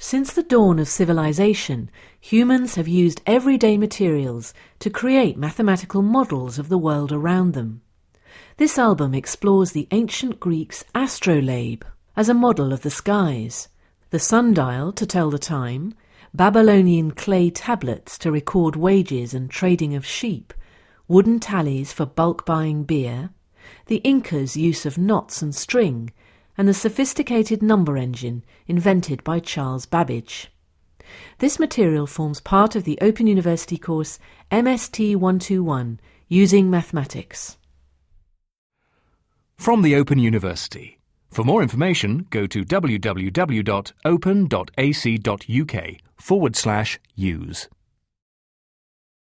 Since the dawn of civilization, humans have used everyday materials to create mathematical models of the world around them. This album explores the ancient Greeks' astrolabe as a model of the skies, the sundial to tell the time, Babylonian clay tablets to record wages and trading of sheep, wooden tallies for bulk buying beer, the Incas' use of knots and string, and the sophisticated number engine invented by Charles Babbage. This material forms part of the Open University course MST 121 Using Mathematics. From the Open University. For more information, go to www.open.ac.uk forward slash use.